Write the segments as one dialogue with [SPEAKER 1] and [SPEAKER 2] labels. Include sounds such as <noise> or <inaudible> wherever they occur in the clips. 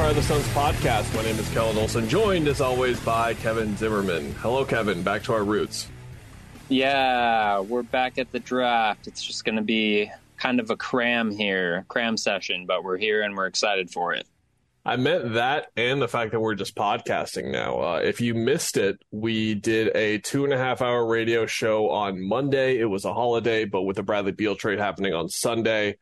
[SPEAKER 1] Welcome to the Empire of the Suns podcast. My name is Kellen Olson, joined as always by Kevin Zimmerman. Hello, Kevin. Back to our roots.
[SPEAKER 2] Yeah, we're back at the draft. It's just going to be kind of a cram here, cram session, but we're here and we're excited for it.
[SPEAKER 1] I meant that and the fact that we're just podcasting now. Uh, if you missed it, we did a two and a half hour radio show on Monday. It was a holiday, but with the Bradley Beal trade happening on Sunday,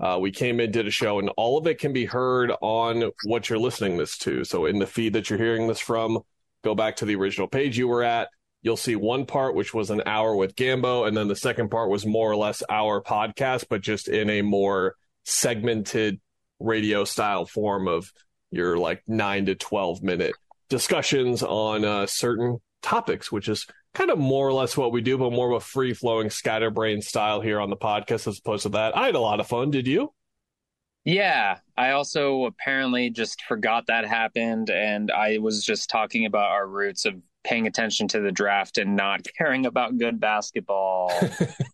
[SPEAKER 1] uh, we came in, did a show, and all of it can be heard on what you're listening this to. So in the feed that you're hearing this from, go back to the original page you were at. You'll see one part, which was an hour with Gambo, and then the second part was more or less our podcast, but just in a more segmented radio style form of your like nine to 12 minute discussions on uh, certain topics, which is kind of more or less what we do, but more of a free flowing scatterbrain style here on the podcast as opposed to that. I had a lot of fun. Did you?
[SPEAKER 2] Yeah, I also apparently just forgot that happened, and I was just talking about our roots of paying attention to the draft and not <laughs> caring about good basketball.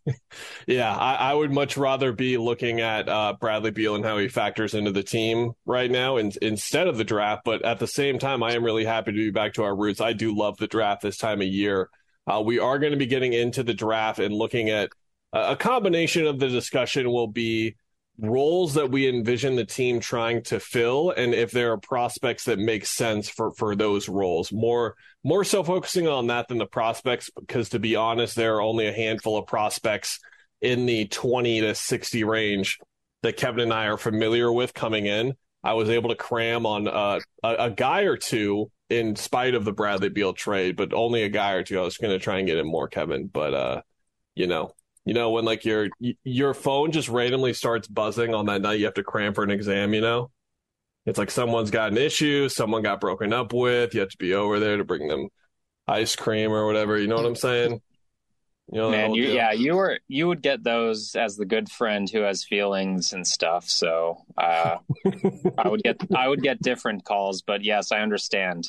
[SPEAKER 2] <laughs>
[SPEAKER 1] yeah, I, I, would much rather be looking at uh, Bradley Beal and how he factors into the team right now in, instead of the draft. But at the same time, I am really happy to be back to our roots. I do love the draft this time of year. Uh, we are going to be getting into the draft and looking at uh, a combination of the discussion will be roles that we envision the team trying to fill and if there are prospects that make sense for for those roles. More more so focusing on that than the prospects because to be honest there are only a handful of prospects in the 20 to 60 range that Kevin and I are familiar with coming in. I was able to cram on uh, a, a guy or two in spite of the Bradley Beal trade but only a guy or two I was going to try and get in more Kevin but uh you know you know when like your your phone just randomly starts buzzing on that night you have to cram for an exam you know? It's like someone's got an issue someone got broken up with you have to be over there to bring them ice cream or whatever you know what i'm saying?
[SPEAKER 2] You know, man you deal. yeah you were you would get those as the good friend who has feelings and stuff so uh, <laughs> i would get i would get different calls but yes i understand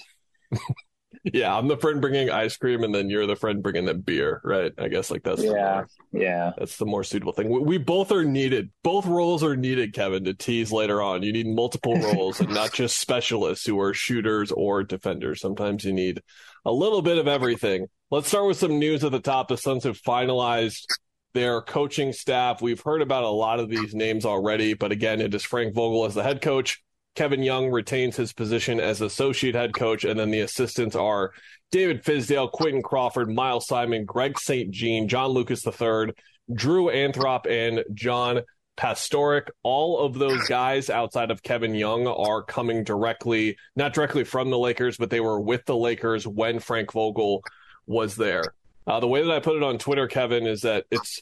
[SPEAKER 2] <laughs>
[SPEAKER 1] yeah, I'm the friend bringing ice cream, and then you're the friend bringing the beer, right? I guess like that's
[SPEAKER 2] yeah, yeah,
[SPEAKER 1] that's the more suitable thing. We, we, both are needed. Both roles are needed, Kevin, to tease later on. You need multiple roles, and not just specialists who are shooters or defenders. Sometimes you need a little bit of everything. Let's start with some news at the top. The Suns have finalized their coaching staff. We've heard about a lot of these names already, but again, it is Frank Vogel as the head coach. Kevin Young retains his position as associate head coach, and then the assistants are David Fizdale, Quinton Crawford, Miles Simon, Greg St. Jean, John Lucas III, Drew Anthrop, and John Pastorik. All of those guys outside of Kevin Young are coming directly, not directly from the Lakers, but they were with the Lakers when Frank Vogel was there. Uh, the way that I put it on Twitter, Kevin, is that it's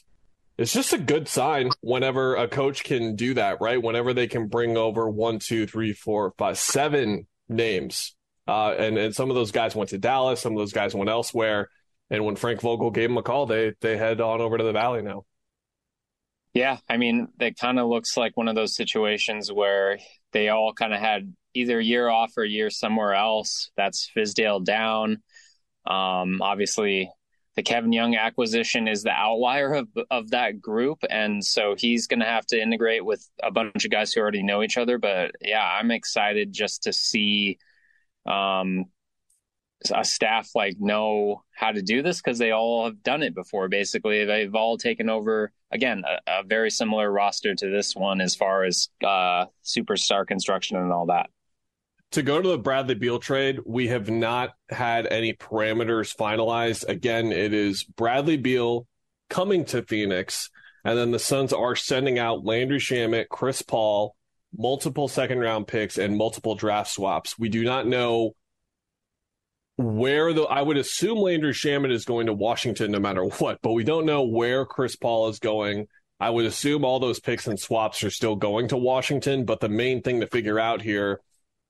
[SPEAKER 1] it's just a good sign whenever a coach can do that, right? Whenever they can bring over one, two, three, four, five, seven names. Uh, and, and some of those guys went to Dallas, some of those guys went elsewhere. And when Frank Vogel gave them a call, they they head on over to the Valley now.
[SPEAKER 2] Yeah, I mean, it kind of looks like one of those situations where they all kind of had either year off or year somewhere else. That's Fizdale down. Um, obviously, the Kevin Young acquisition is the outlier of of that group, and so he's going to have to integrate with a bunch of guys who already know each other. But yeah, I'm excited just to see um, a staff like know how to do this because they all have done it before. Basically, they've all taken over again a, a very similar roster to this one as far as uh, superstar construction and all that
[SPEAKER 1] to go to the Bradley Beal trade, we have not had any parameters finalized. Again, it is Bradley Beal coming to Phoenix, and then the Suns are sending out Landry Shamet, Chris Paul, multiple second round picks, and multiple draft swaps. We do not know where the I would assume Landry Shamet is going to Washington no matter what, but we don't know where Chris Paul is going. I would assume all those picks and swaps are still going to Washington, but the main thing to figure out here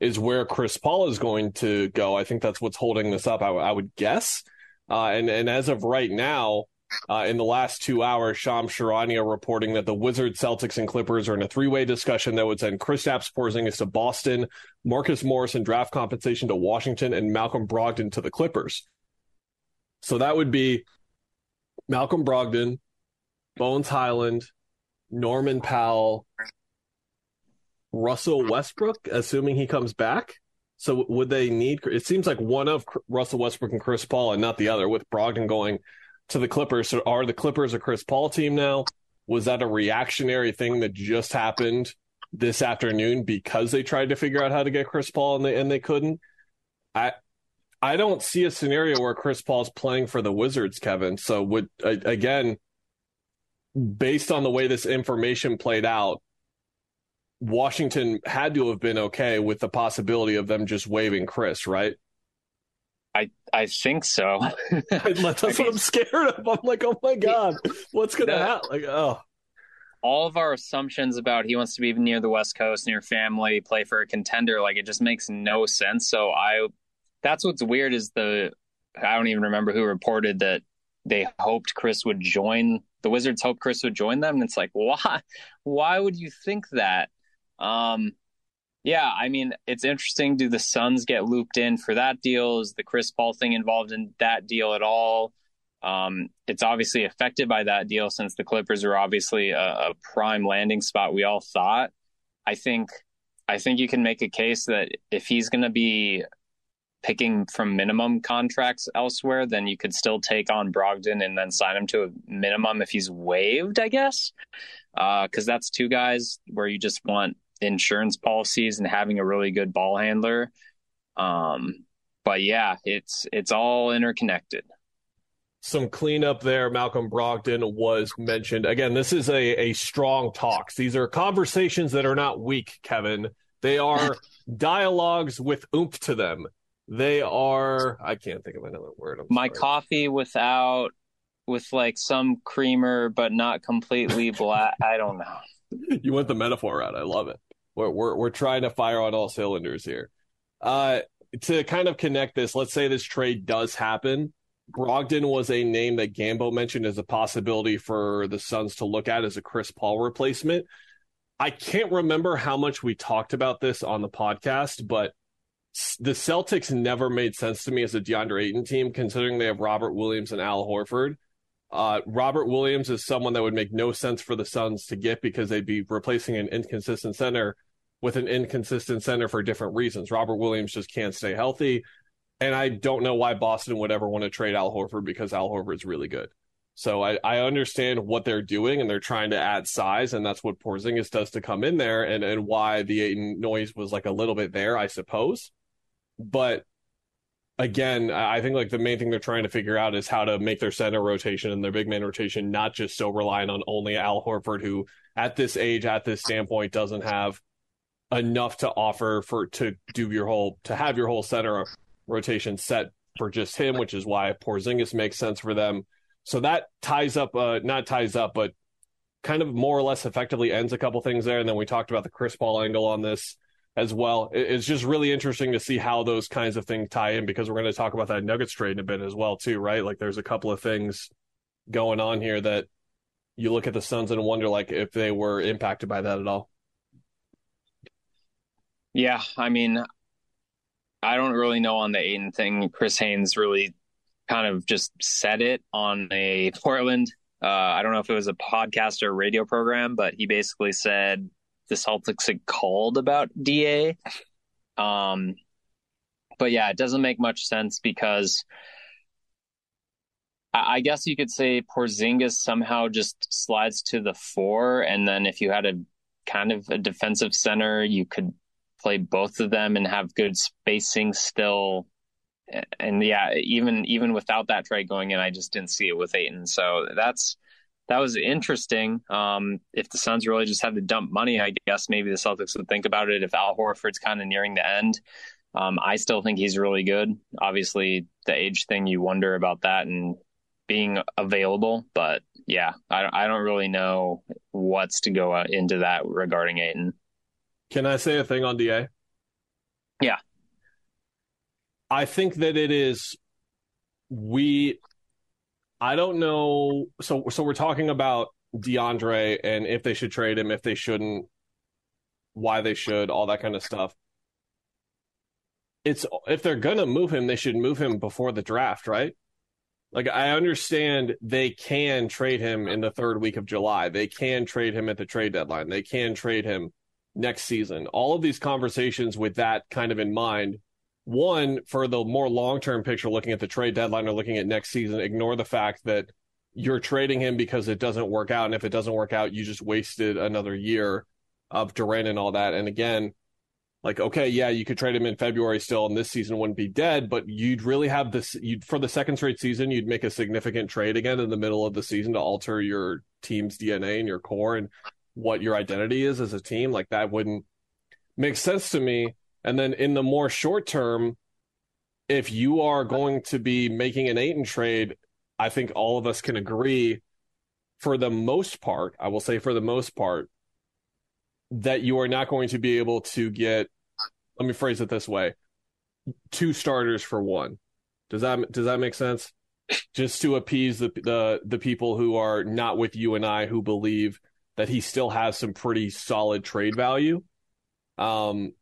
[SPEAKER 1] is where Chris Paul is going to go. I think that's what's holding this up. I, I would guess. Uh, and and as of right now, uh, in the last two hours, Shams Charania reporting that the Wizards, Celtics, and Clippers are in a three-way discussion that would send Chris Kristaps Porzingis to Boston, Marcus Morris and draft compensation to Washington, and Malcolm Brogdon to the Clippers. So that would be Malcolm Brogdon, Bones Hyland, Norman Powell, Russell Westbrook, assuming he comes back. So would they need? It seems like one of Russell Westbrook and Chris Paul, and not the other, with Brogdon going to the Clippers. So are the Clippers a Chris Paul team now? Was that a reactionary thing that just happened this afternoon because they tried to figure out how to get Chris Paul and they and they couldn't? I I don't see a scenario where Chris Paul's playing for the Wizards, Kevin. So would again, based on the way this information played out, Washington had to have been okay with the possibility of them just waiving Chris, right?
[SPEAKER 2] I I think so. <laughs>
[SPEAKER 1] That's what I'm scared of. I'm like, oh my god, what's gonna happen? Like, oh.
[SPEAKER 2] All of our assumptions about he wants to be near the West Coast, near family, play for a contender, like it just makes no sense. So I, that's what's weird is the I don't even remember who reported that they hoped Chris would join the Wizards. Hoped Chris would join them, and it's like, why? Why would you think that? Um, yeah, I mean, it's interesting. Do the Suns get looped in for that deal? Is the Chris Paul thing involved in that deal at all? Um, it's obviously affected by that deal since the Clippers are obviously a, a, prime landing spot. We all thought. I think, I think you can make a case that if he's going to be picking from minimum contracts elsewhere, then you could still take on Brogdon and then sign him to a minimum if he's waived. I guess because uh, that's two guys where you just want insurance policies and having a really good ball handler. Um, but yeah, it's it's all interconnected.
[SPEAKER 1] Some cleanup there. Malcolm Brogdon was mentioned. Again, this is a, a strong talks. These are conversations that are not weak, Kevin. They are <laughs> dialogues with oomph to them. They are I can't think of another word. I'm
[SPEAKER 2] My
[SPEAKER 1] sorry.
[SPEAKER 2] coffee without with like some creamer but not completely black. I don't know.
[SPEAKER 1] You went the metaphor route. I love it. We're, we're, we're trying to fire on all cylinders here. Uh, to kind of connect this, let's say this trade does happen. Brogdon was a name that Gambo mentioned as a possibility for the Suns to look at as a Chris Paul replacement. I can't remember how much we talked about this on the podcast, but the Celtics never made sense to me as a DeAndre Ayton team, considering they have Robert Williams and Al Horford. Uh, Robert Williams is someone that would make no sense for the Suns to get because they'd be replacing an inconsistent center with an inconsistent center for different reasons. Robert Williams just can't stay healthy. And I don't know why Boston would ever want to trade Al Horford because Al Horford is really good. So I, I understand what they're doing and they're trying to add size, and that's what Porzingis does to come in there and, and why the Ayton noise was like a little bit there, I suppose. But again, I think like the main thing they're trying to figure out is how to make their center rotation and their big man rotation not just so reliant on only Al Horford, who at this age, at this standpoint, doesn't have enough to offer for to do your whole to have your whole center rotation set for just him, which is why Porzingis makes sense for them. So that ties up, uh, not ties up, but kind of more or less effectively ends a couple things there. And then we talked about the Chris Paul angle on this as well. It's just really interesting to see how those kinds of things tie in because we're going to talk about that Nuggets trade in a bit as well too, right? Like there's a couple of things going on here that you look at the Suns and wonder like if they were impacted by that at all.
[SPEAKER 2] Yeah, I mean, I don't really know on the Ayton thing. Chris Haynes really kind of just said it on a Portland. Uh, I don't know if it was a podcast or radio program, but he basically said the Celtics had called about Da. Um, but yeah, it doesn't make much sense because I, guess you could say Porzingis somehow just slides to the four, and then if you had a kind of a defensive center, you could play both of them and have good spacing still. And yeah, even even without that trade going in, I just didn't see it with Ayton. So that's that was interesting. Um, if the Suns really just had to dump money, I guess maybe the Celtics would think about it. If Al Horford's kind of nearing the end, um, I still think he's really good. Obviously, the age thing you wonder about that and being available, but yeah, I, I don't really know what's to go into that regarding Ayton.
[SPEAKER 1] Can I say a thing on Da?
[SPEAKER 2] Yeah.
[SPEAKER 1] I think that it is we I don't know so so we're talking about DeAndre and if they should trade him, if they shouldn't, why they should, all that kind of stuff. It's if they're gonna move him, they should move him before the draft, right? Like I understand they can trade him in the third week of July. They can trade him at the trade deadline. They can trade him next season. All of these conversations with that kind of in mind. One, for the more long term picture, looking at the trade deadline or looking at next season, ignore the fact that you're trading him because it doesn't work out. And if it doesn't work out, you just wasted another year of Durant and all that. And again, like, okay, yeah, you could trade him in February still, and this season wouldn't be dead, but you'd really have this, you'd, for the second straight season, you'd make a significant trade again in the middle of the season to alter your team's DNA and your core and what your identity is as a team. Like, that wouldn't make sense to me. And then in the more short term, if you are going to be making an Ayton trade, I think all of us can agree for the most part, I will say for the most part, that you are not going to be able to get let me phrase it this way two starters for one. Does that does that make sense? Just to appease the the the people who are not with you and I who believe that he still has some pretty solid trade value. Um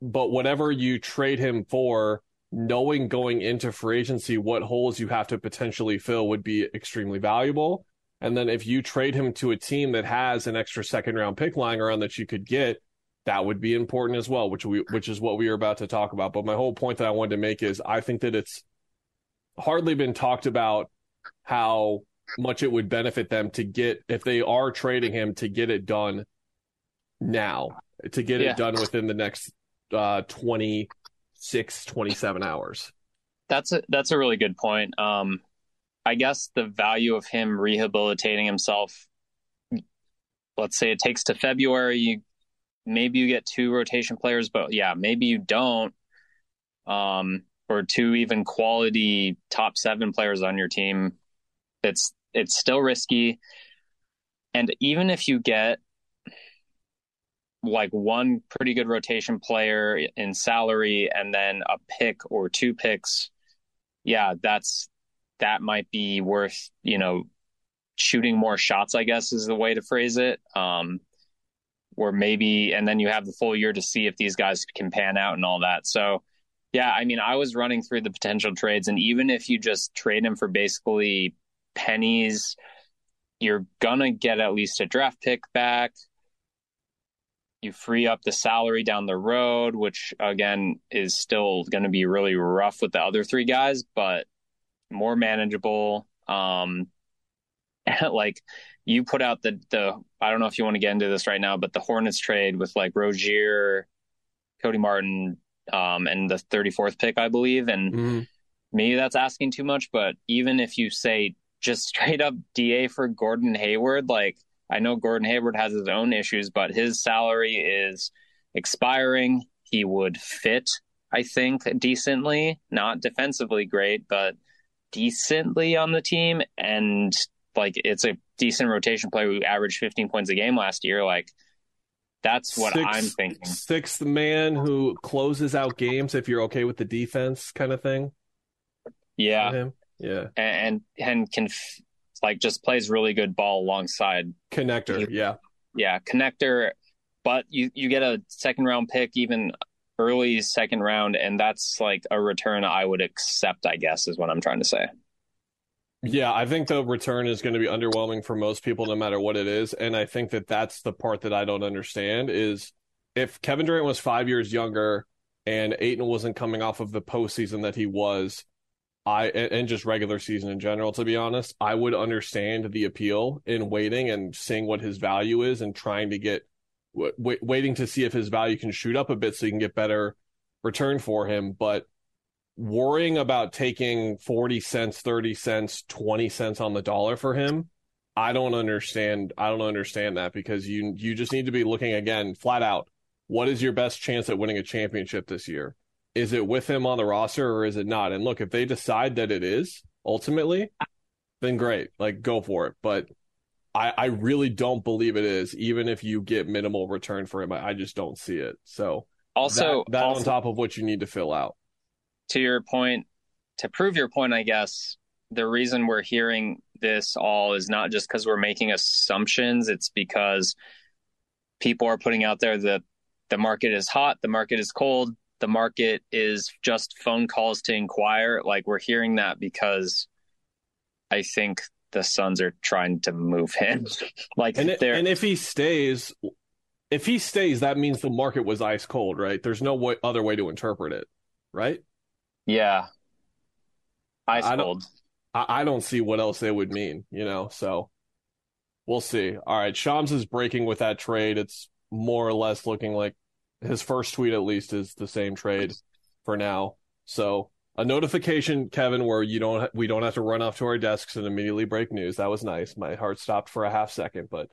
[SPEAKER 1] but whatever you trade him for knowing going into free agency what holes you have to potentially fill would be extremely valuable and then if you trade him to a team that has an extra second round pick lying around that you could get, that would be important as well, which we which is what we are about to talk about. But my whole point that I wanted to make is I think that it's hardly been talked about how much it would benefit them to get if they are trading him to get it done now, to get yeah. it done within the next uh 26 27 hours.
[SPEAKER 2] That's a that's a really good point. Um I guess the value of him rehabilitating himself, let's say it takes to February, you maybe you get two rotation players, but yeah, maybe you don't. Um, or two even quality top seven players on your team. It's it's still risky. And even if you get like one pretty good rotation player in salary and then a pick or two picks, yeah, that's that might be worth, you know, shooting more shots, I guess is the way to phrase it. Um, or maybe, and then you have the full year to see if these guys can pan out and all that. So, yeah, I mean, I was running through the potential trades, and even if you just trade him for basically pennies, you're gonna get at least a draft pick back. You free up the salary down the road, which again is still going to be really rough with the other three guys, but more manageable. Um, <laughs> like you put out the the I don't know if you want to get into this right now, but the Hornets trade with like Rozier, Cody Martin, um, and the 34th pick, I believe, and mm-hmm. maybe that's asking too much. But even if you say just <laughs> straight up DA for Gordon Hayward, like I know Gordon Hayward has his own issues, but his salary is expiring. He would fit, I think, decently, not defensively great, but decently on the team and like it's a decent rotation player who averaged 15 points a game last year like that's what i I'm thinking.
[SPEAKER 1] Sixth man who closes out games if you're okay with the defense kind of thing.
[SPEAKER 2] Yeah.
[SPEAKER 1] Yeah.
[SPEAKER 2] And and can like just plays really good ball alongside
[SPEAKER 1] connector. yeah.
[SPEAKER 2] Yeah, connector but you you get a second round pick even early second round, and that's like a return I would accept, I guess, is what I'm trying to say.
[SPEAKER 1] Yeah, I think the return is going to be underwhelming for most people, no matter what it is. And I think that that's the part that I don't understand is if Kevin Durant was five years younger and Ayton wasn't coming off of the postseason that he was, I and just regular season in general, to be honest, I would understand the appeal in waiting and seeing what his value is and trying to get w- waiting to see if his value can shoot up a bit so you can get better return for him. But worrying about taking 40 cents, 30 cents, 20 cents on the dollar for him, I don't understand. I don't understand that because you you just need to be looking again flat out. What is your best chance at winning a championship this year? Is it with him on the roster or is it not? And look, if they decide that it is ultimately, then great. Like go for it. But I, I really don't believe it is, even if you get minimal return for him. I, I just don't see it. So
[SPEAKER 2] Also,
[SPEAKER 1] that, that
[SPEAKER 2] also
[SPEAKER 1] on top of what you need to fill out.
[SPEAKER 2] to your point, to prove your point, I guess the reason we're hearing this all is not just because we're making assumptions. It's because people are putting out there that the market is hot, the market is cold, the market is just phone calls to inquire. Like we're hearing that because I think the Suns are trying to move him. <laughs> like
[SPEAKER 1] And, it, and if he stays, if he stays, that means the market was ice cold, right? There's no way, other way to interpret it, right?
[SPEAKER 2] yeah, ice
[SPEAKER 1] I don't-
[SPEAKER 2] cold.
[SPEAKER 1] I, I don't see what else they would mean, you know. So we'll see. All right, Shams is breaking with that trade. It's more or less looking like his first tweet, at least, is the same trade for now. So a notification, Kevin, where you don't we don't have to run off to our desks and immediately break news. That was nice. My heart stopped for a half second, but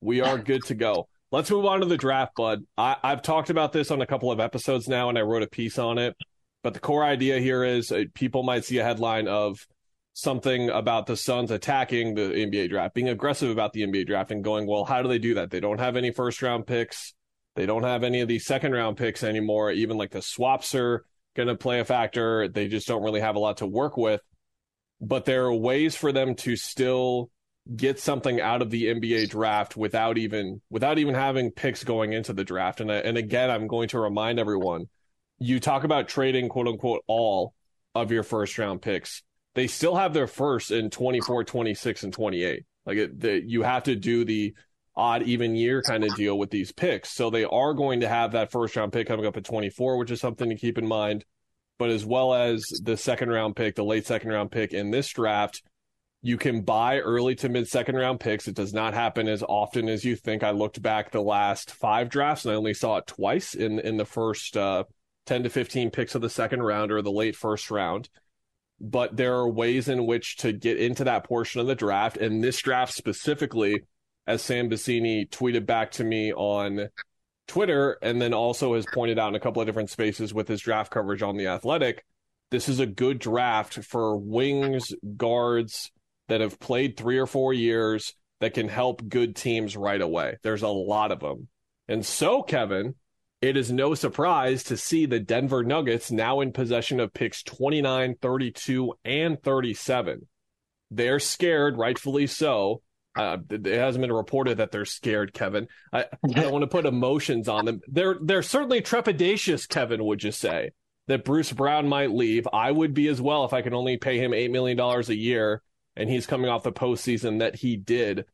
[SPEAKER 1] we are good to go. Let's move on to the draft, bud. I, I've talked about this on a couple of episodes now, and I wrote a piece on it. But the core idea here is uh, people might see a headline of something about the Suns attacking the NBA draft, being aggressive about the NBA draft, and going, well, how do they do that? They don't have any first round picks. They don't have any of these second round picks anymore. Even like the swaps are going to play a factor. They just don't really have a lot to work with. But there are ways for them to still get something out of the NBA draft without even without even having picks going into the draft. And and again, I'm going to remind everyone, you talk about trading quote unquote all of your first round picks. They still have their first in 24, 26 and 28. Like it, the, you have to do the odd even year kind of deal with these picks. So they are going to have that first round pick coming up at 24, which is something to keep in mind. But as well as the second round pick, the late second round pick in this draft, you can buy early to mid second round picks. It does not happen as often as you think. I looked back the last five drafts and I only saw it twice in in the first uh, 10 to 15 picks of the second round or the late first round. But there are ways in which to get into that portion of the draft. And this draft specifically, as Sam Vecenie tweeted back to me on Twitter, and then also has pointed out in a couple of different spaces with his draft coverage on The Athletic, this is a good draft for wings, guards that have played three or four years that can help good teams right away. There's a lot of them. And so, Kevin, it is no surprise to see the Denver Nuggets now in possession of picks 29, 32, and 37. They're scared, rightfully so. Uh, it hasn't been reported that they're scared, Kevin. I, <laughs> I don't want to put emotions on them. They're they're certainly trepidatious, Kevin. Would you say that Bruce Brown might leave? I would be as well if I could only pay him eight million dollars a year, and he's coming off the postseason that he did.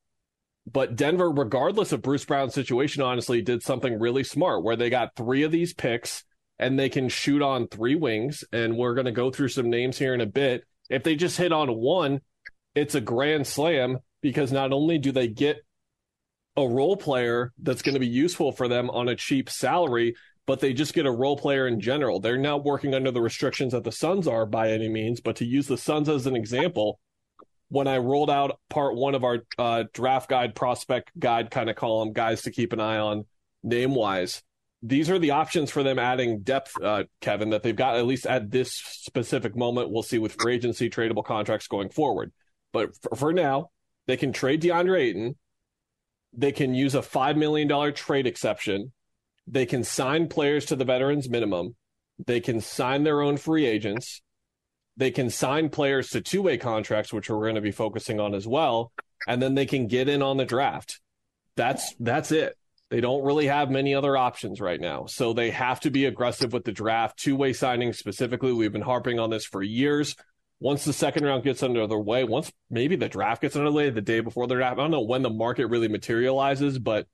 [SPEAKER 1] But Denver, regardless of Bruce Brown's situation, honestly, did something really smart where they got three of these picks and they can shoot on three wings. And we're going to go through some names here in a bit. If they just hit on one, it's a grand slam because not only do they get a role player that's going to be useful for them on a cheap salary, but they just get a role player in general. They're not working under the restrictions that the Suns are by any means, but to use the Suns as an example, when I rolled out part one of our uh, draft guide, prospect guide kind of column, guys to keep an eye on name wise, these are the options for them adding depth, uh, Kevin, that they've got at least at this specific moment. We'll see with free agency tradable contracts going forward. But for, for now, they can trade DeAndre Ayton. They can use a $5 million trade exception. They can sign players to the veterans minimum. They can sign their own free agents. They can sign players to two way contracts, which we're going to be focusing on as well. And then they can get in on the draft. That's that's it. They don't really have many other options right now. So they have to be aggressive with the draft. Two way signings specifically. We've been harping on this for years. Once the second round gets under their way, once maybe the draft gets underway the day before the draft, I don't know when the market really materializes, but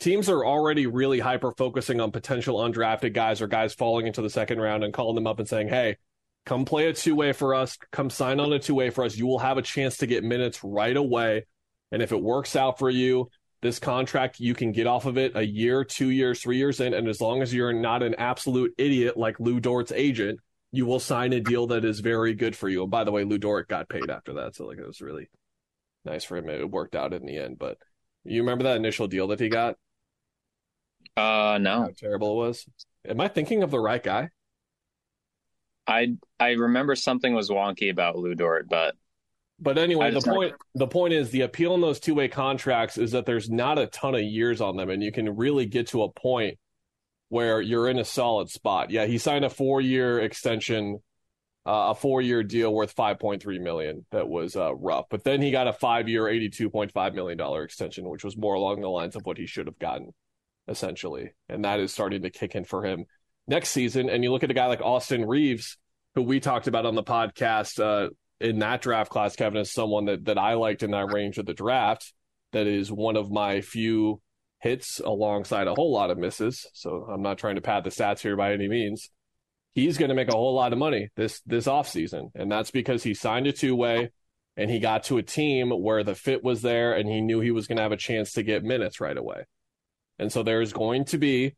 [SPEAKER 1] teams are already really hyper focusing on potential undrafted guys or guys falling into the second round and calling them up and saying, hey, come play a two way for us, come sign on a two way for us. You will have a chance to get minutes right away. And if it works out for you, this contract, you can get off of it a year, two years, three years in. And as long as you're not an absolute idiot like Lu Dort's agent, you will sign a deal that is very good for you. And by the way, Lu Dort got paid after that. So like it was really nice for him. It worked out in the end. But you remember that initial deal that he got?
[SPEAKER 2] Uh, no,
[SPEAKER 1] How terrible it was. Am I thinking of the right guy?
[SPEAKER 2] I I remember something was wonky about Lu Dort, but
[SPEAKER 1] But anyway, the point the point is the appeal in those two way contracts is that there's not a ton of years on them, and you can really get to a point where you're in a solid spot. Yeah, he signed a four year extension, uh, a four year deal worth 5.3 million. That was uh, rough, but then he got a five year, 82.5 million dollar extension, which was more along the lines of what he should have gotten, essentially, and that is starting to kick in for him next season. And you look at a guy like Austin Reaves, who we talked about on the podcast uh, in that draft class, Kevin, is someone that that I liked in that range of the draft. That is one of my few hits alongside a whole lot of misses. So I'm not trying to pad the stats here by any means. He's going to make a whole lot of money this this offseason. And that's because he signed a two way and he got to a team where the fit was there and he knew he was going to have a chance to get minutes right away. And so there's going to be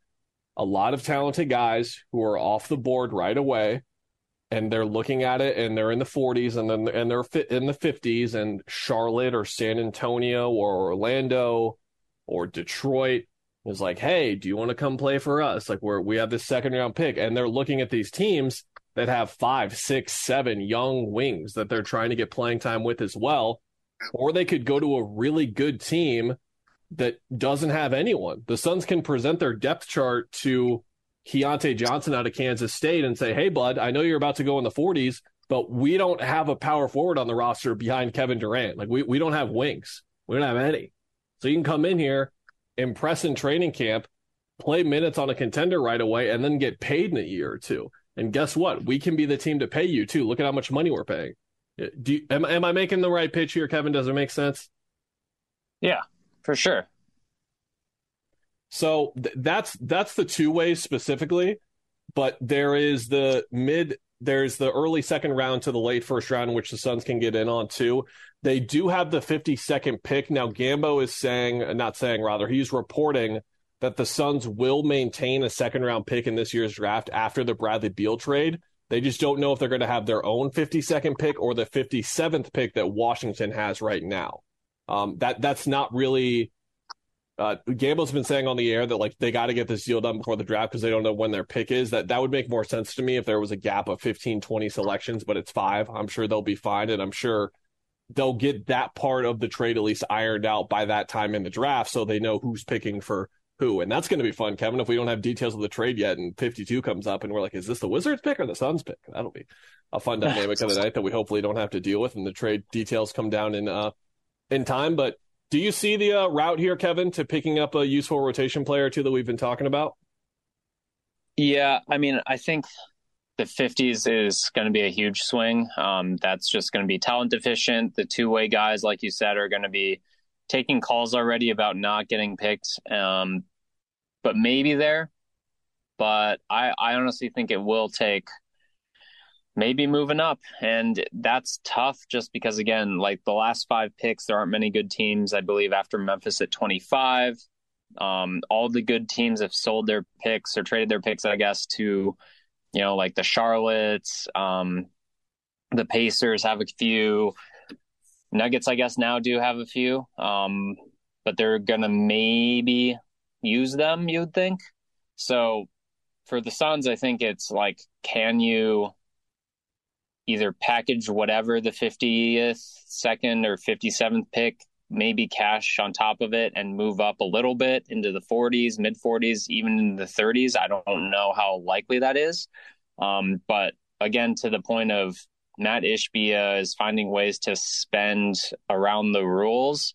[SPEAKER 1] a lot of talented guys who are off the board right away and they're looking at it and they're in the 40s and then and they're fit in the 50s and Charlotte or San Antonio or Orlando or Detroit is like, hey, do you want to come play for us? Like we're we have this second round pick, and they're looking at these teams that have five, six, seven young wings that they're trying to get playing time with as well. Or they could go to a really good team that doesn't have anyone. The Suns can present their depth chart to Keyontae Johnson out of Kansas State and say, hey, bud, I know you're about to go in the 40s, but we don't have a power forward on the roster behind Kevin Durant. Like we, we don't have wings. We don't have any. So you can come in here, impress in training camp, play minutes on a contender right away, and then get paid in a year or two. And guess what? We can be the team to pay you too. Look at how much money we're paying. Uh, do you, am, am I making the right pitch here, Kevin? Does it make sense?
[SPEAKER 2] Yeah, for sure.
[SPEAKER 1] So th- that's that's the two ways specifically, but there is the mid there's the early second round to the late first round, which the Suns can get in on too. They do have the 52nd pick. Now, Gambo is saying, not saying, rather, he's reporting that the Suns will maintain a second round pick in this year's draft after the Bradley Beal trade. They just don't know if they're going to have their own 52nd pick or the 57th pick that Washington has right now. Um, that that's not really uh, Gambo's been saying on the air that like they got to get this deal done before the draft because they don't know when their pick is. That that would make more sense to me if there was a gap of 15, 20 selections, but it's five. I'm sure they'll be fine, and I'm sure they'll get that part of the trade at least ironed out by that time in the draft, so they know who's picking for who. And that's going to be fun, Kevin. If we don't have details of the trade yet, and 52 comes up, and we're like, is this the Wizards pick or the Suns pick? That'll be a fun <laughs> dynamic of the night that we hopefully don't have to deal with, and the trade details come down in uh in time, but do you see the uh, route here, Kevin, to picking up a useful rotation player too that we've been talking about?
[SPEAKER 2] Yeah, I mean, I think the 50s is going to be a huge swing. Um, that's just going to be talent deficient. The two way guys, like you said, are going to be taking calls already about not getting picked, um, but maybe there. But I, I honestly think it will take maybe moving up. And that's tough just because, again, like the last five picks, there aren't many good teams, I believe, after Memphis at 25. Um, all the good teams have sold their picks or traded their picks, I guess, to, you know, like the Charlottes, um, the Pacers have a few. Nuggets, I guess, now do have a few, um, but they're going to maybe use them, you'd think. So for the Suns, I think it's like, can you either package whatever the 50th second or 57th pick maybe cash on top of it and move up a little bit into the 40s mid 40s even in the 30s i don't know how likely that is. Um, but again to the point of Mat Ishbia is finding ways to spend around the rules.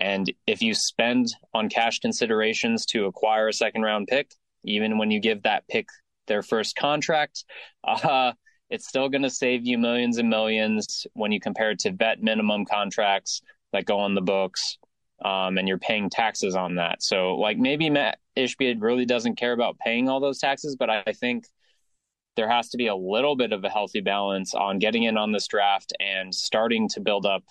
[SPEAKER 2] And if you spend on cash considerations to acquire a second round pick even when you give that pick their first contract <laughs> uh, it's still going to save you millions and millions when you compare it to vet minimum contracts that go on the books um, and you're paying taxes on that. So, like, maybe Mat Ishbia really doesn't care about paying all those taxes, but I think there has to be a little bit of a healthy balance on getting in on this draft and starting to build up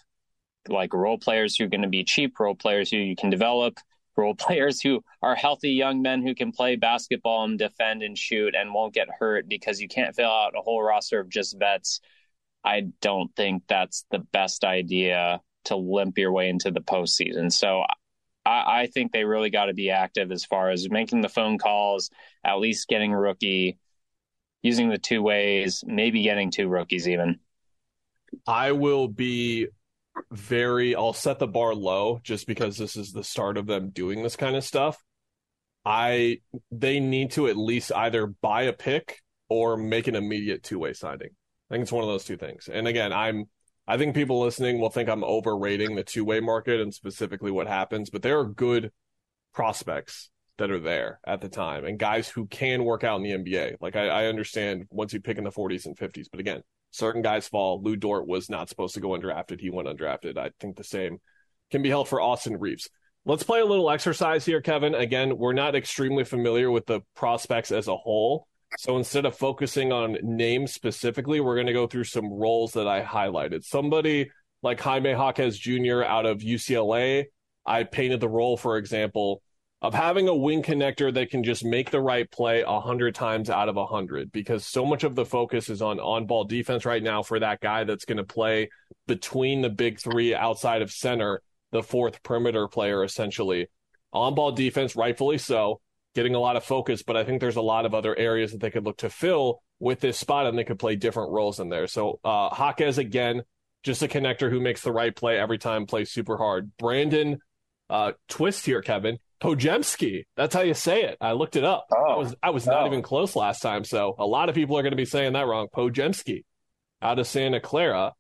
[SPEAKER 2] like role players who are going to be cheap role players who you can develop role <laughs> players who are healthy young men who can play basketball and defend and shoot and won't get hurt because you can't fill out a whole roster of just vets. I don't think that's the best idea to limp your way into the postseason. So I, I think they really got to be active as far as making the phone calls, at least getting rookie, using the two ways, maybe getting two rookies even.
[SPEAKER 1] I will be very I'll set the bar low just because this is the start of them doing this kind of stuff. I they need to at least either buy a pick or make an immediate two way signing. I think it's one of those two things. And again, I'm I think people listening will think I'm overrating the two way market and specifically what happens, but there are good prospects that are there at the time and guys who can work out in the NBA. Like I, I understand once you pick in the 40s and 50s, but again, certain guys fall. Lu Dort was not supposed to go undrafted. He went undrafted. I think the same can be held for Austin Reaves. Let's play a little exercise here, Kevin. Again, we're not extremely familiar with the prospects as a whole. So instead of focusing on names specifically, we're going to go through some roles that I highlighted. Somebody like Jaime Jaquez Jr. out of UCLA, I painted the role, for example, of having a wing connector that can just make the right play a hundred times out of a hundred because so much of the focus is on on ball defense right now for that guy that's going to play between the big three outside of center, the fourth perimeter player essentially. On ball defense, rightfully so, getting a lot of focus, but I think there's a lot of other areas that they could look to fill with this spot and they could play different roles in there. So uh again, just a connector who makes the right play every time, plays super hard. Brandin uh twist here, Kevin Podziemski. That's how you say it. I looked it up. Oh, I was I was not oh. even close last time, so a lot of people are going to be saying that wrong. Podziemski out of Santa Clara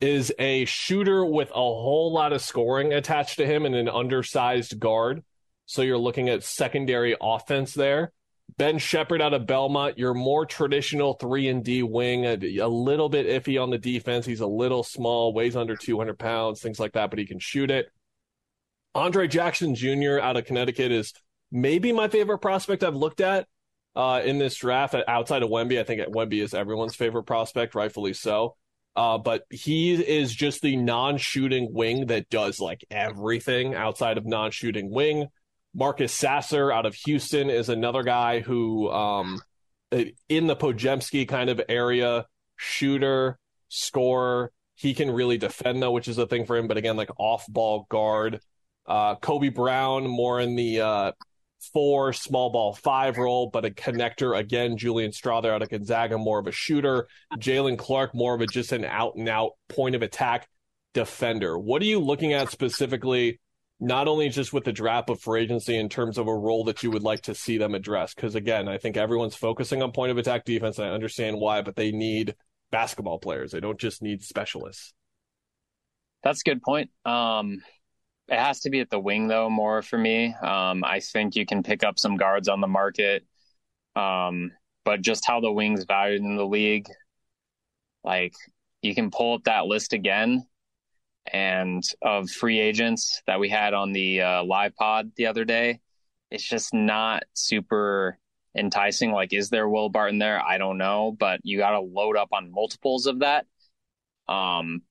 [SPEAKER 1] is a shooter with a whole lot of scoring attached to him and an undersized guard. So you're looking at secondary offense there. Ben Sheppard out of Belmont, your more traditional 3 and D wing, a, a, little bit iffy on the defense. He's a little small, weighs under 200 pounds, things like that, but he can shoot it. Andre Jackson Jr. out of Connecticut is maybe my favorite prospect I've looked at uh, in this draft outside of Wemby. I think Wemby is everyone's favorite prospect, rightfully so. Uh, but he is just the non-shooting wing that does like everything outside of non-shooting wing. Marcus Sasser out of Houston is another guy who, um, in the Podziemski kind of area, shooter, scorer. He can really defend though, which is a thing for him. But again, like off-ball guard. Uh, Kobe Brown more in the uh, four, small ball five role, but a connector. Again, Julian Strawther out of Gonzaga, more of a shooter. Jaylen Clark, more of a just an out and out point of attack defender. What are you looking at specifically? Not only just with the draft of free agency in terms of a role that you would like to see them address. Because again, I think everyone's focusing on point of attack defense. And I understand why, but they need basketball players. They don't just need specialists.
[SPEAKER 2] That's a good point. Um, it has to be at the wing though, more for me. Um, I think you can pick up some guards on the market, um, but just how the wings valued in the league, like you can pull up that list again, and of free agents that we had on the uh, live pod the other day. It's just not super enticing. Like, is there Will Barton there? I don't know, but you got to load up on multiples of that. Um,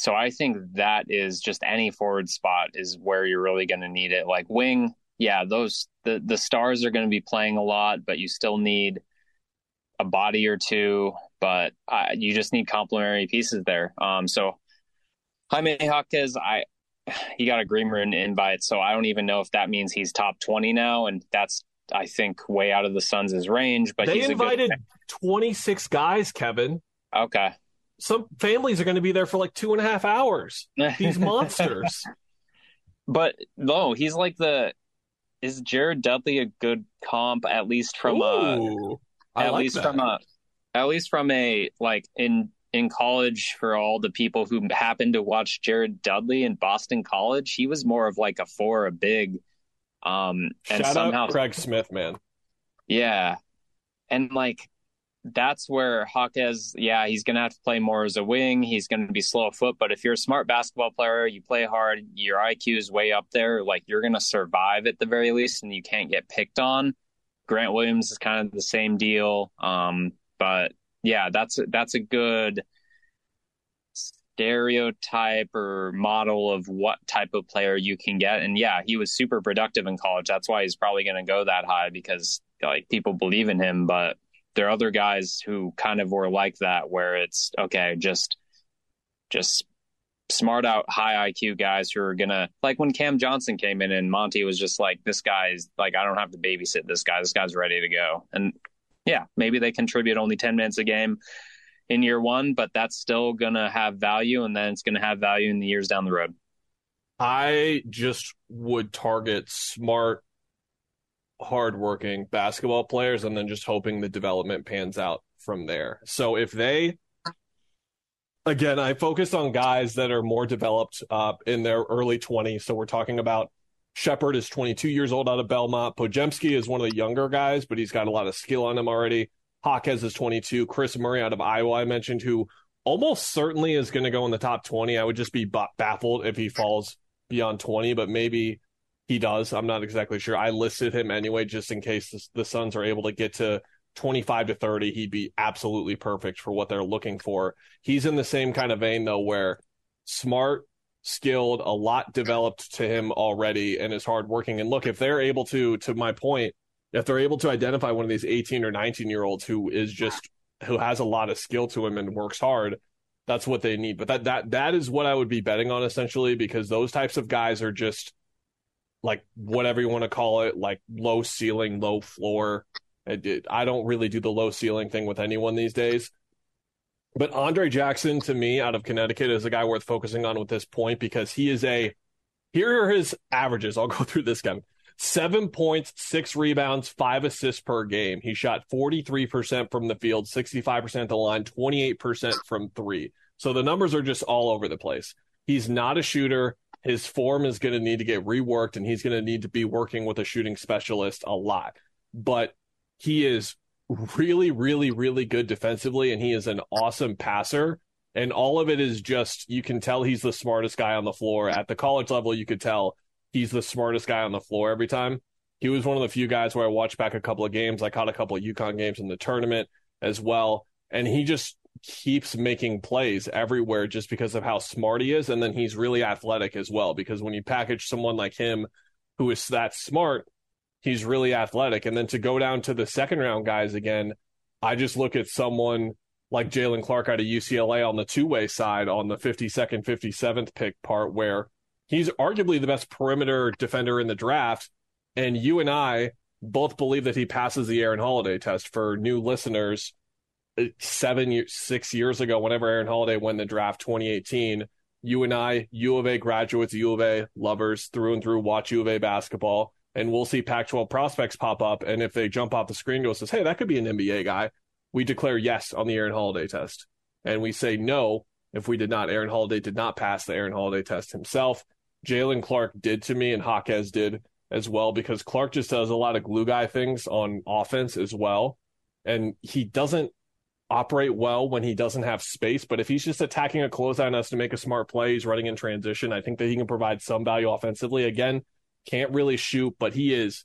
[SPEAKER 2] so I think that is just any forward spot is where you're really going to need it. Like wing, yeah, those the the stars are going to be playing a lot, but you still need a body or two. But uh, you just need complementary pieces there. Um, so Jaime Jaquez, I he got a green room invite, so I don't even know if that means he's top twenty now, and that's I think way out of the Suns' range. But
[SPEAKER 1] they invited twenty six guys, Kevin.
[SPEAKER 2] Okay,
[SPEAKER 1] some families are going to be there for like two and a half hours. These <laughs> monsters.
[SPEAKER 2] But no, he's like the. Is Jared Dudley a good comp at least from
[SPEAKER 1] Ooh,
[SPEAKER 2] a at
[SPEAKER 1] like
[SPEAKER 2] least
[SPEAKER 1] that.
[SPEAKER 2] from a at least from a like in in college for all the people who happened to watch Jared Dudley in Boston College, he was more of like a four, a big. Um, and
[SPEAKER 1] Shout
[SPEAKER 2] somehow,
[SPEAKER 1] Craig Smith, man.
[SPEAKER 2] yeah, and like that's where Jaquez, yeah, he's going to have to play more as a wing. He's going to be slow foot. But if you're a smart basketball player, you play hard, your IQ is way up there, like you're going to survive at the very least and you can't get picked on. Grant Williams is kind of the same deal. Um, but yeah, that's, that's a good stereotype or model of what type of player you can get. And yeah, he was super productive in college. That's why he's probably going to go that high because like people believe in him. But there are other guys who kind of were like that where it's okay just just smart out high IQ guys who are gonna like when Cam Johnson came in and Monty was just like this guy's like I don't have to babysit this guy. This guy's ready to go. And yeah maybe they contribute only 10 minutes a game in year 1 but that's still gonna have value and then it's gonna have value in the years down the road.
[SPEAKER 1] I just would target smart hardworking basketball players and then just hoping the development pans out from there. So if they again, I focused on guys that are more developed uh, in their early 20s. So we're talking about Sheppard is 22 years old out of Belmont. Podziemski is one of the younger guys, but he's got a lot of skill on him already. Jaquez is 22. Kris Murray out of Iowa, I mentioned, who almost certainly is going to go in the top 20. I would just be baffled if he falls beyond 20, but maybe he does. I'm not exactly sure. I listed him anyway, just in case the, the Suns are able to get to 25 to 30, he'd be absolutely perfect for what they're looking for. He's in the same kind of vein, though, where smart, skilled, a lot developed to him already, and is hardworking. And look, if they're able to, to my point, if they're able to identify one of these 18 or 19 year olds who is just, who has a lot of skill to him and works hard, that's what they need. But that, that, that is what I would be betting on essentially, because those types of guys are just like whatever you want to call it, like low ceiling, low floor I don't really do the low ceiling thing with anyone these days. But Andre Jackson, to me, out of Connecticut, is a guy worth focusing on with this point because he is a. Here are his averages. I'll <laughs> go through this guy. Seven points, six rebounds, five assists per game. He shot 43% from the field, 65% at the line, 28% from three. So the numbers are just all over the place. He's not a shooter. His form is going to need to get reworked, and he's going to need to be working with a shooting specialist a lot. But he is really, really, really good defensively, and he is an awesome passer. And all of it is just you can tell he's the smartest guy on the floor. At the college level, you could tell he's the smartest guy on the floor every time. He was one of the few guys where I watched back a couple of games. I caught a couple of UConn games in the tournament as well. And he just keeps making plays everywhere just because of how smart he is. And then he's really athletic as well. Because when you package someone like him who is that smart he's really athletic. And then to go down to the second round guys again, I just look at someone like Jaylen Clark out of UCLA on the two way side on the 52nd, 57th pick part, where he's arguably the best perimeter defender in the draft. And you and I both believe that he passes the Aaron Holiday test for new listeners. Seven years, six years ago, whenever Aaron Holiday won the draft 2018, you and I, U of A graduates, U of A lovers through and through, watch U of A basketball and we'll see Pac 12 prospects pop up. And if they jump off the screen, go says, hey, that could be an NBA guy, we declare yes on the Aaron Holiday test. And we say no if we did not. Aaron Holiday did not pass the Aaron Holiday test himself. Jaylen Clark did to me, and Jaquez did as well, because Clark just does a lot of glue guy things on offense as well. And he doesn't operate well when he doesn't have space. But if he's just attacking a closeout and has to make a smart play, he's running in transition. I think that he can provide some value offensively. Again, can't really shoot, but he is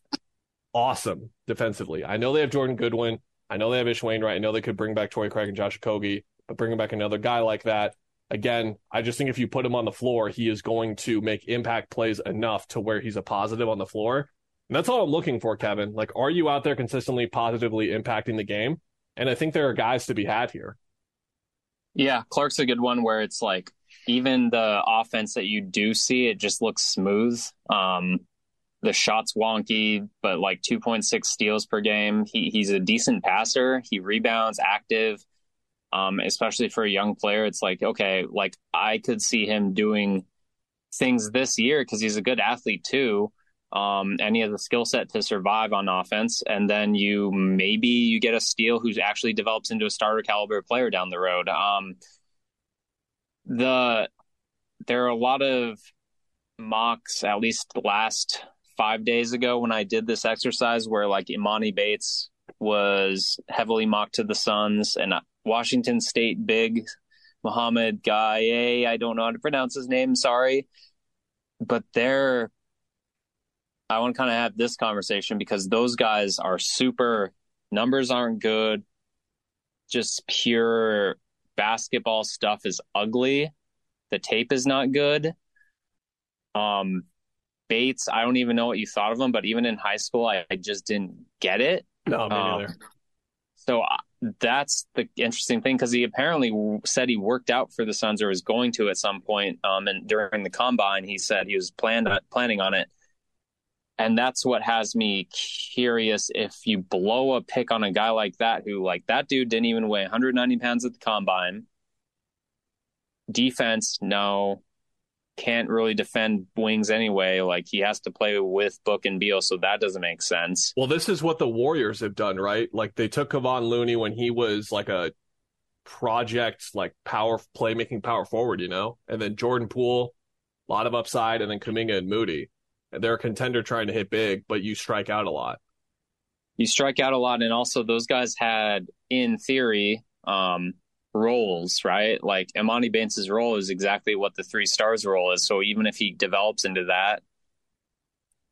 [SPEAKER 1] awesome defensively. I know they have Jordan Goodwin. I know they have Ish Wainwright. I know they could bring back Torrey Craig and Josh Okogie, but bringing back another guy like that, again, I just think if you put him on the floor, he is going to make impact plays enough to where he's a positive on the floor. And that's all I'm looking for, Kevin. Like, are you out there consistently positively impacting the game? And I think there are guys to be had here.
[SPEAKER 2] Yeah, Clark's a good one where it's like even the offense that you do see, it just looks smooth. Um, the shot's wonky, but like 2.6 steals per game. He, he's a decent passer. He rebounds, active. Um, especially for a young player, it's like okay, like I could see him doing things this year because he's a good athlete too. Um, and he has a skill set to survive on offense. And then you maybe you get a steal who's actually develops into a starter caliber player down the road. Um, the there are a lot of mocks, at least last five days ago when I did this exercise, where like Emoni Bates was heavily mocked to the Suns, and Washington State big Mouhamed Gueye, I don't know how to pronounce his name, sorry, but they're. I want to kind of have this conversation because those guys are super. Numbers aren't good. Just pure basketball stuff is ugly. The tape is not good. Um, Bates, I don't even know what you thought of him, but even in high school, I, I just didn't get it.
[SPEAKER 1] No, me um, neither.
[SPEAKER 2] So uh, that's the interesting thing because he apparently said he worked out for the Suns or was going to at some point. Um, and during the combine, he said he was planned planning on it. And that's what has me curious if you blow a pick on a guy like that, who, like, that dude didn't even weigh 190 pounds at the combine. Defense, no. can't really defend wings anyway. Like he has to play with Book and Beal, so that doesn't make sense.
[SPEAKER 1] Well, this is what the Warriors have done, right? Like they took Kevon Looney when he was like a project, like power playmaking power forward, you know, and then Jordan Poole, a lot of upside, and then Kuminga and Moody. They're a contender trying to hit big, but you strike out a lot.
[SPEAKER 2] You strike out a lot, and also those guys had, in theory, um, roles, right? Like Emoni Bates' role is exactly what the three stars role is. So even if he develops into that,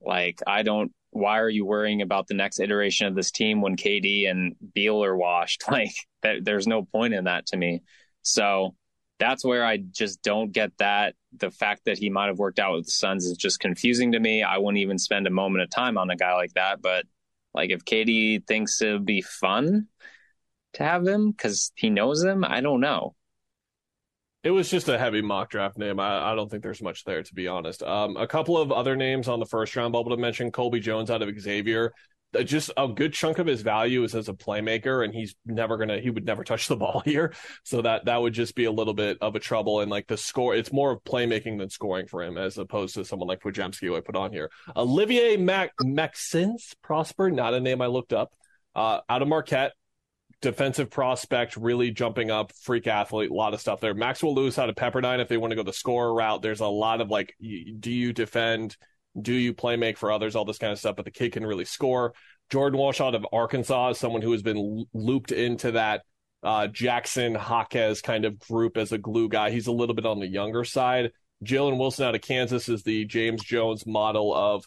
[SPEAKER 2] like I don't why are you worrying about the next iteration of this team when KD and Beal are washed? <laughs> Like that, there's no point in that to me. So that's where I just don't get that. The fact that he might have worked out with the Suns is just confusing to me. I wouldn't even spend a moment of time on a guy like that. But like if KD thinks it would be fun, to have him because he knows him? I don't know.
[SPEAKER 1] It was just a heavy mock draft name. I, I don't think there's much there, to be honest. Um, a couple of other names on the first round bubble to mention Colby Jones out of Xavier. Uh, just a good chunk of his value is as a playmaker, and he's never gonna. He would never <laughs> touch the ball here, so that that would just be a little bit of a trouble. And like the score, it's more of playmaking than scoring for him, as opposed to someone like Podziemski who I put on here. Olivier Mac Maxence Prosper, not a name I looked up. Uh, out of Marquette, defensive prospect, really jumping up, freak athlete, a lot of stuff there. Maxwell Lewis out of Pepperdine, if they want to go the scorer route, there's a lot of like, do you defend? Do you play make for others? All this kind of stuff, but the kid can really score. Jordan Walsh out of Arkansas is someone who has been looped into that uh, Jackson Jaquez kind of group as a glue guy. He's a little bit on the younger side. Jalen Wilson out of Kansas is the James Jones model of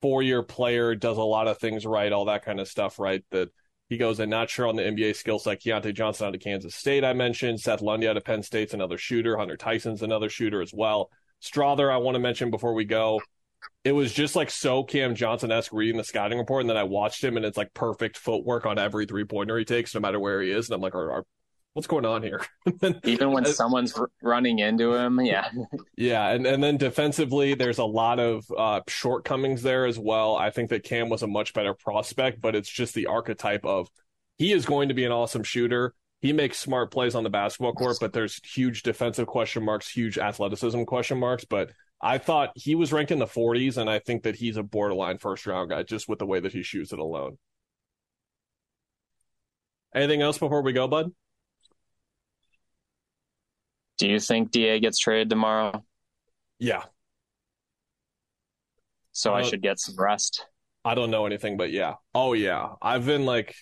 [SPEAKER 1] four year player, does a lot of things right, all that kind of stuff, right? That he goes in not sure on the NBA skill set. Keyontae Johnson out of Kansas State, I mentioned. Seth Lundy out of Penn State's another shooter. Hunter Tyson's another shooter as well. Strawther, I want to mention before we go. It was just like so Cam Johnson esque reading the scouting report, and then I watched him, and it's like perfect footwork on every three pointer he takes, no matter where he is. And I'm like, are, are, what's going on here? <laughs>
[SPEAKER 2] Even when someone's r- running into him, yeah, <laughs>
[SPEAKER 1] yeah, and and then defensively, there's a lot of uh, shortcomings there as well. I think that Cam was a much better prospect, but it's just the archetype of he is going to be an awesome shooter. He makes smart plays on the basketball court, but there's huge defensive question marks, huge athleticism question marks. But I thought he was ranked in the 40s, and I think that he's a borderline first round guy just with the way that he shoots it alone. Anything else before we go, bud?
[SPEAKER 2] Do you think Da gets traded tomorrow?
[SPEAKER 1] Yeah.
[SPEAKER 2] So uh, I should get some rest.
[SPEAKER 1] I don't know anything, but yeah. Oh yeah. I've been like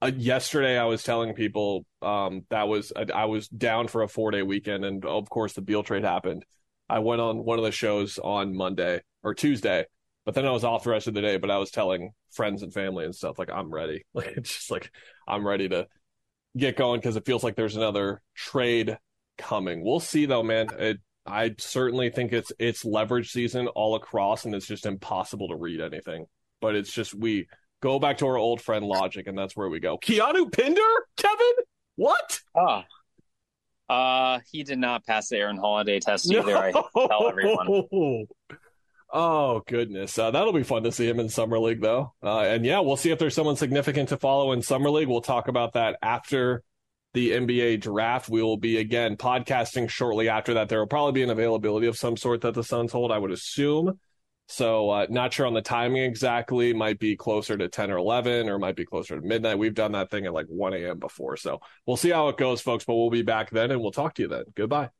[SPEAKER 1] uh, yesterday I was telling people um, that was I, I was down for a 4-day weekend and of course the Beal trade happened. I went on one of the shows on Monday or Tuesday, but then I was off the rest of the day, but I was telling friends and family and stuff like I'm ready. <laughs> Like it's just like I'm ready to get going because it feels like there's another trade coming. We'll see though, man. It, I certainly think it's it's leverage season all across, and it's just impossible to read anything. But it's just we go back to our old friend logic, and that's where we go. Keanu Pinder, Kevin, what?
[SPEAKER 2] Ah, uh, he did not pass the Aaron Holiday test either. No. I tell everyone.
[SPEAKER 1] Oh goodness, uh, that'll be fun to see him in summer league though. Uh, and yeah, we'll see if there's someone significant to follow in summer league. We'll talk about that after the NBA draft. We will be again podcasting shortly after that. There will probably be an availability of some sort that the Suns hold, I would assume. So uh, not sure on the timing exactly. Might be closer to 10 or 11 or might be closer to midnight. We've done that thing at like 1 a.m. before. So we'll see how it goes, folks, but we'll be back then and we'll talk to you then. Goodbye.